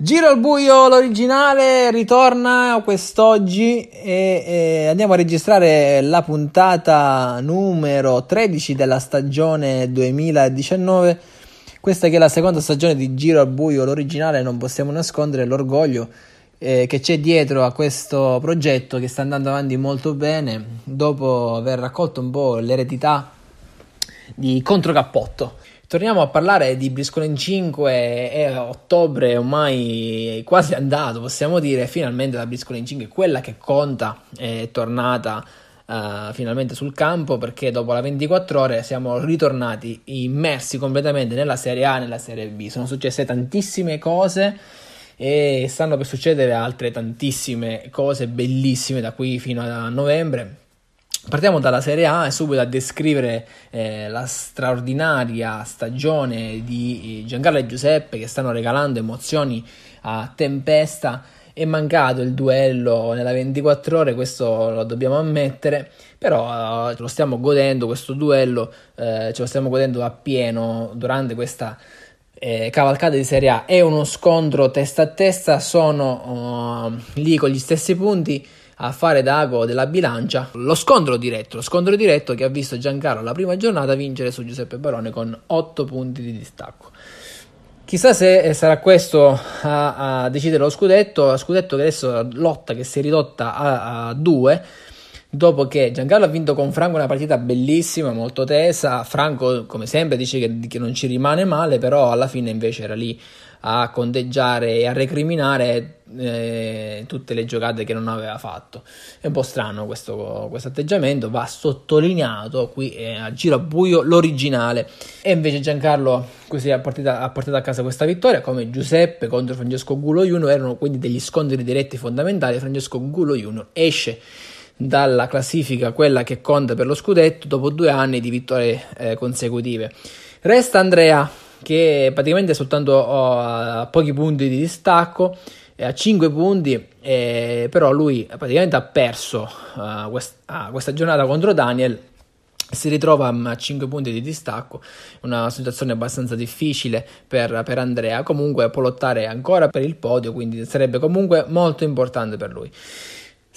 Giro al buio, l'originale ritorna quest'oggi e, e, andiamo a registrare la puntata numero 13 della stagione 2019. Questa che è la seconda stagione di Giro al buio, l'originale, non possiamo nascondere l'orgoglio eh, che c'è dietro a questo progetto che sta andando avanti molto bene dopo aver raccolto un po' l'eredità di Controcappotto. Torniamo a parlare di BlizzCon 5 e ottobre ormai quasi andato, possiamo dire, finalmente la BlizzCon 5 è quella che conta, è tornata uh, finalmente sul campo perché dopo la 24 ore siamo ritornati immersi completamente nella Serie A e nella Serie B. Sono successe tantissime cose e stanno per succedere altre tantissime cose bellissime da qui fino a novembre Partiamo dalla Serie A e subito a descrivere eh, la straordinaria stagione di Giancarlo e Giuseppe che stanno regalando emozioni a tempesta. È mancato il duello nella 24 ore, questo lo dobbiamo ammettere, però eh, lo stiamo godendo questo duello, eh, ce lo stiamo godendo appieno durante questa eh, cavalcata di Serie A. È uno scontro testa a testa, sono uh, lì con gli stessi punti a fare da ago della bilancia lo scontro diretto, lo scontro diretto che ha visto Giancarlo la prima giornata vincere su Giuseppe Barone con 8 punti di distacco. Chissà se sarà questo a, a decidere lo scudetto, scudetto che adesso lotta che si è ridotta a 2 dopo che Giancarlo ha vinto con Franco una partita bellissima, molto tesa, Franco come sempre dice che, che non ci rimane male, però alla fine invece era lì a conteggiare e a recriminare eh, tutte le giocate che non aveva fatto. È un po' strano questo, questo atteggiamento, va sottolineato qui eh, a giro a buio l'originale. E invece Giancarlo così ha portato, ha portato a casa questa vittoria, come Giuseppe contro Francesco Gulo Junior, erano quindi degli scontri diretti fondamentali. Francesco Gulo Junior esce dalla classifica, quella che conta per lo scudetto, dopo due anni di vittorie eh, consecutive. Resta Andrea che praticamente è soltanto oh, a pochi punti di distacco, a 5 punti, eh, però lui praticamente ha perso uh, quest- ah, questa giornata contro Daniel si ritrova a 5 punti di distacco, una situazione abbastanza difficile per, per, Andrea, comunque può lottare ancora per il podio, quindi sarebbe comunque molto importante per lui.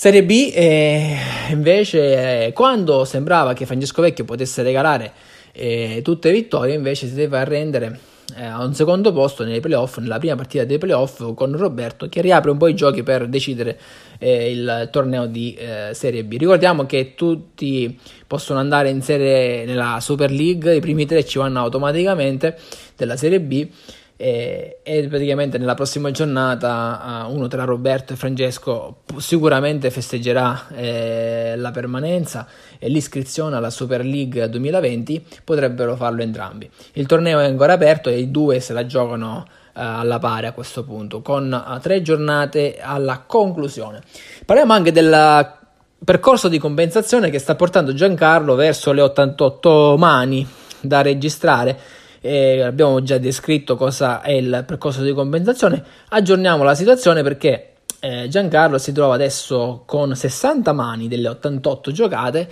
Serie B eh, invece eh, quando sembrava che Francesco Vecchio potesse regalare eh, tutte vittorie, invece si deve arrendere eh, a un secondo posto nei playoff, nella prima partita dei playoff con Roberto che riapre un po' i giochi per decidere eh, il torneo di eh, Serie B. Ricordiamo che tutti possono andare in serie nella Super League, i primi tre ci vanno automaticamente della Serie B e, praticamente nella prossima giornata uno tra Roberto e Francesco sicuramente festeggerà eh, la permanenza e l'iscrizione alla Super League 2020 potrebbero farlo entrambi. Il torneo è ancora aperto e i due se la giocano uh, alla pari a questo punto con uh, tre giornate alla conclusione. Parliamo anche del percorso di compensazione che sta portando Giancarlo verso le 88 mani da registrare eh, abbiamo già descritto cosa è il percorso di compensazione, aggiorniamo la situazione perché eh, Giancarlo si trova adesso con 60 mani delle 88 giocate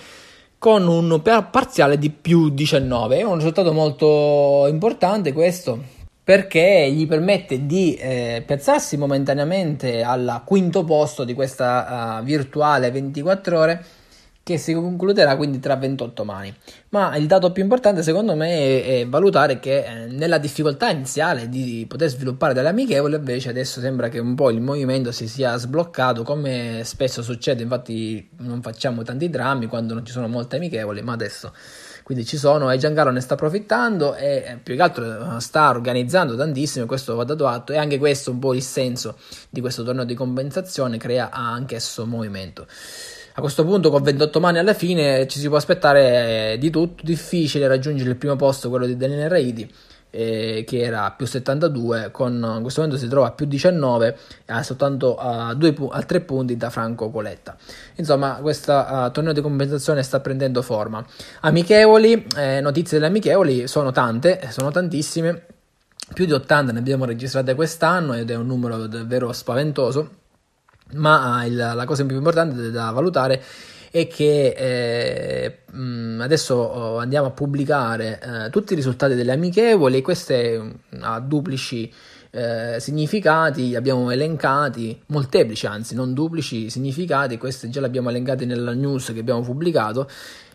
con un parziale di più 19, è un risultato molto importante questo perché gli permette di eh, piazzarsi momentaneamente al quinto posto di questa uh, virtuale 24 ore che si concluderà quindi tra 28 mani. Ma il dato più importante secondo me è, valutare che eh, nella difficoltà iniziale di poter sviluppare delle amichevoli invece adesso sembra che un po' il movimento si sia sbloccato come spesso succede, infatti non facciamo tanti drammi quando non ci sono molte amichevoli, ma adesso quindi ci sono. E Giancarlo ne sta approfittando e eh, più che altro eh, sta organizzando tantissimo questo va dato atto. E anche questo un po' il senso di questo torneo di compensazione crea anche esso movimento a questo punto con 28 mani alla fine ci si può aspettare eh, di tutto, difficile raggiungere il primo posto, quello di Daniel Reidi, eh, che era più 72, con, in questo momento si trova a più 19 e soltanto a, due, a 3 punti da Franco Coletta. Insomma, questo uh, torneo di compensazione sta prendendo forma. Amichevoli, eh, notizie delle amichevoli sono tante, sono tantissime, più di 80 ne abbiamo registrate quest'anno ed è un numero davvero spaventoso ma il, la cosa più importante da valutare è che eh, adesso oh, andiamo a pubblicare eh, tutti i risultati delle amichevoli, queste a duplici eh, significati, abbiamo elencati, molteplici anzi, non duplici significati, questi già li abbiamo elencati nella news che abbiamo pubblicato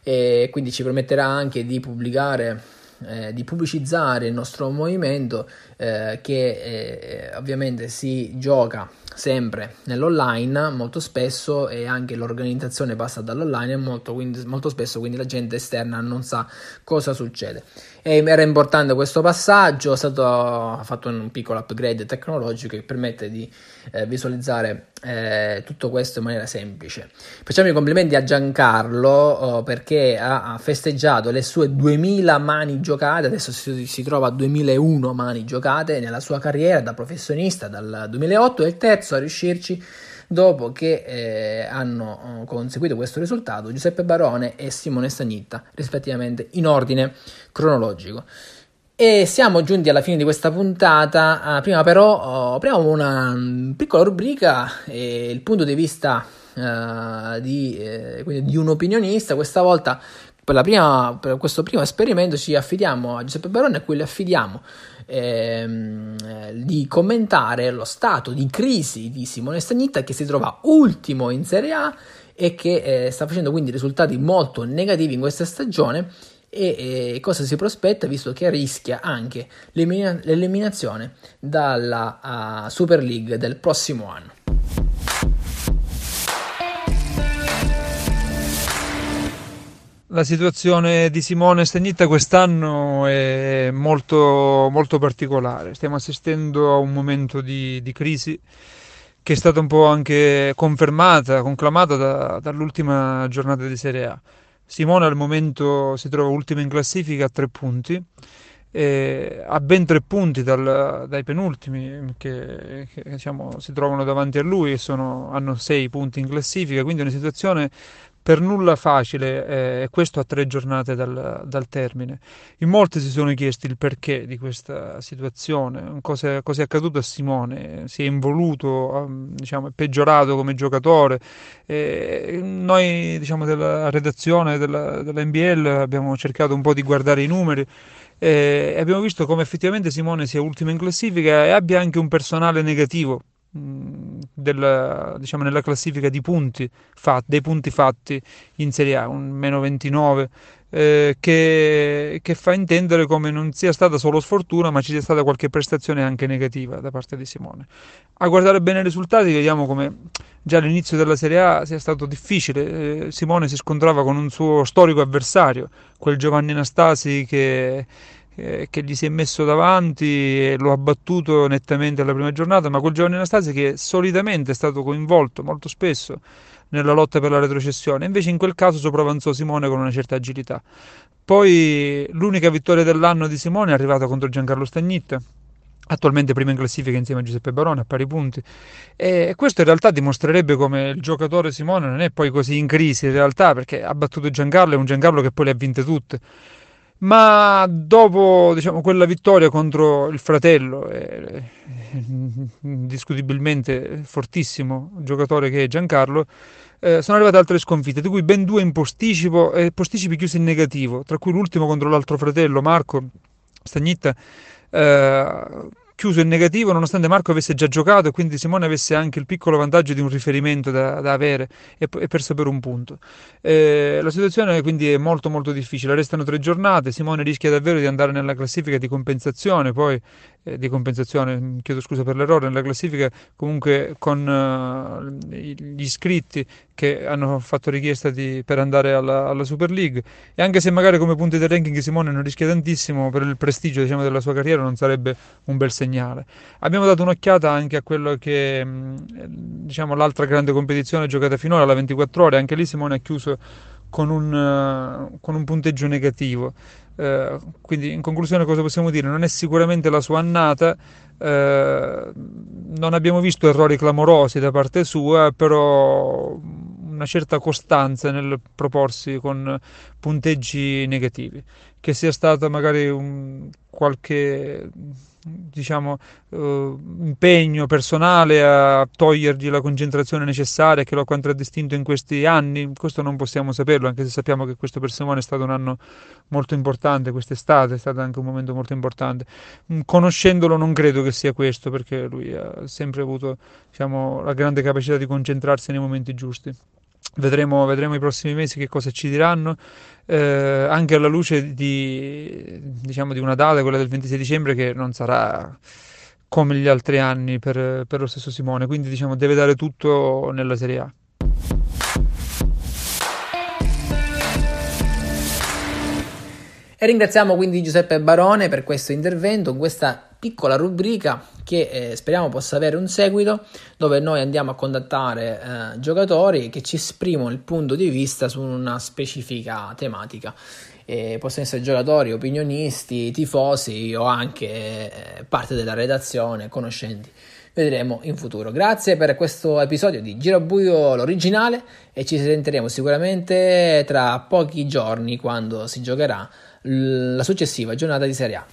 e quindi ci permetterà anche di pubblicare eh, di pubblicizzare il nostro movimento eh, che eh, ovviamente si gioca sempre nell'online molto spesso e anche l'organizzazione passa dall'online molto, quindi, molto spesso quindi la gente esterna non sa cosa succede era importante questo passaggio è stato fatto un piccolo upgrade tecnologico che permette di eh, visualizzare eh, tutto questo in maniera semplice. Facciamo i complimenti a Giancarlo oh, perché ha, ha, festeggiato le sue 2000 mani giocate adesso si, si trova a 2001 mani giocate nella sua carriera da professionista dal 2008 e il terzo a riuscirci dopo che eh, hanno eh, conseguito questo risultato Giuseppe Barone e Simone Stagnitta, rispettivamente in ordine cronologico. E siamo giunti alla fine di questa puntata. Uh, prima, però, uh, apriamo una um, piccola rubrica e il punto di vista uh, di, eh, di, un opinionista. Questa volta, per, prima, per, questo primo esperimento, ci affidiamo a Giuseppe Barone, a cui le affidiamo ehm, di commentare lo stato di crisi di Simone Stagnitta che si trova ultimo in Serie A e che eh, sta facendo quindi risultati molto negativi in questa stagione e, e cosa si prospetta visto che rischia anche l'elimina- l'eliminazione dalla uh, Super League del prossimo anno. La situazione di Simone Stagnitta quest'anno è molto, molto particolare. Stiamo assistendo a un momento di, di, crisi che è stata un po' anche confermata, conclamata da, dall'ultima giornata di Serie A. Simone al momento si trova ultima in classifica a tre punti, a ben tre punti dal, dai penultimi che, che diciamo, si trovano davanti a lui e sono, hanno sei punti in classifica, quindi è una situazione per nulla facile eh, e questo a tre giornate dal, dal, termine. In molti si sono chiesti il perché di questa situazione, cosa, cosa è accaduto a Simone, si è involuto, diciamo, è peggiorato come giocatore. E noi diciamo, della redazione della, della abbiamo cercato un po' di guardare i numeri e abbiamo visto come effettivamente Simone sia ultimo in classifica e abbia anche un personale negativo del, diciamo, nella classifica di punti fat, dei punti fatti in Serie A, un meno 29, eh, che, che, fa intendere come non sia stata solo sfortuna, ma ci sia stata qualche prestazione anche negativa da parte di Simone. A guardare bene i risultati, vediamo come già all'inizio della Serie A sia stato difficile. Eh, Simone si scontrava con un suo storico avversario, quel Giovanni Anastasi che eh, che gli si è messo davanti e lo ha battuto nettamente alla prima giornata, ma quel Giovanni Anastasi che solitamente è stato coinvolto molto spesso nella lotta per la retrocessione, invece in quel caso sopravanzò Simone con una certa agilità. Poi l'unica vittoria dell'anno di Simone è arrivata contro Giancarlo Stagnitta, attualmente prima in classifica insieme a Giuseppe Barone a pari punti. E questo in realtà dimostrerebbe come il giocatore Simone non è poi così in crisi in realtà perché ha battuto Giancarlo, è un Giancarlo che poi le ha vinte tutte ma dopo diciamo, quella vittoria contro il fratello, eh, indiscutibilmente fortissimo giocatore che è Giancarlo, eh, sono arrivate altre sconfitte, di cui ben due in posticipo e posticipi chiusi in negativo, tra cui l'ultimo contro l'altro fratello Marco Stagnitta. Eh, chiuso in negativo nonostante Marco avesse già giocato e quindi Simone avesse anche il piccolo vantaggio di un riferimento da, da avere e, e, perso per un punto. Eh, la situazione quindi è molto molto difficile, restano tre giornate, Simone rischia davvero di andare nella classifica di compensazione, poi eh, di compensazione, chiedo scusa per l'errore, nella classifica comunque con uh, gli iscritti che hanno fatto richiesta di, per andare alla, alla, Super League e anche se magari come punti del ranking Simone non rischia tantissimo per il prestigio diciamo, della sua carriera non sarebbe un bel segnale. Abbiamo dato un'occhiata anche a quello che diciamo, l'altra grande competizione giocata finora, la 24 ore, anche lì Simone ha chiuso con un, uh, con un punteggio negativo. Uh, quindi in conclusione cosa possiamo dire? Non è sicuramente la sua annata, uh, non abbiamo visto errori clamorosi da parte sua, però una certa costanza nel proporsi con punteggi negativi. Che sia stata magari un, qualche diciamo, eh, impegno personale a togliergli la concentrazione necessaria che lo ha contraddistinto in questi anni, questo non possiamo saperlo, anche se sappiamo che questo per Simone è stato un anno molto importante, quest'estate è stato anche un momento molto importante. Mm, conoscendolo non credo che sia questo, perché lui ha sempre avuto diciamo, la grande capacità di concentrarsi nei momenti giusti. Vedremo, vedremo i prossimi mesi che cosa ci diranno, eh, anche alla luce di, diciamo, di una data, quella del 26 dicembre, che non sarà come gli altri anni per, per lo stesso Simone, quindi diciamo, deve dare tutto nella Serie A. E ringraziamo quindi Giuseppe Barone per questo intervento, questa piccola rubrica che eh, speriamo possa avere un seguito dove noi andiamo a contattare eh, giocatori che ci esprimono il punto di vista su una specifica tematica. Eh, possono essere giocatori, opinionisti, tifosi o anche eh, parte della redazione, conoscenti. Vedremo in futuro. Grazie per questo episodio di Girabuio l'originale e ci sentiremo sicuramente tra pochi giorni quando si giocherà la successiva giornata di Serie A.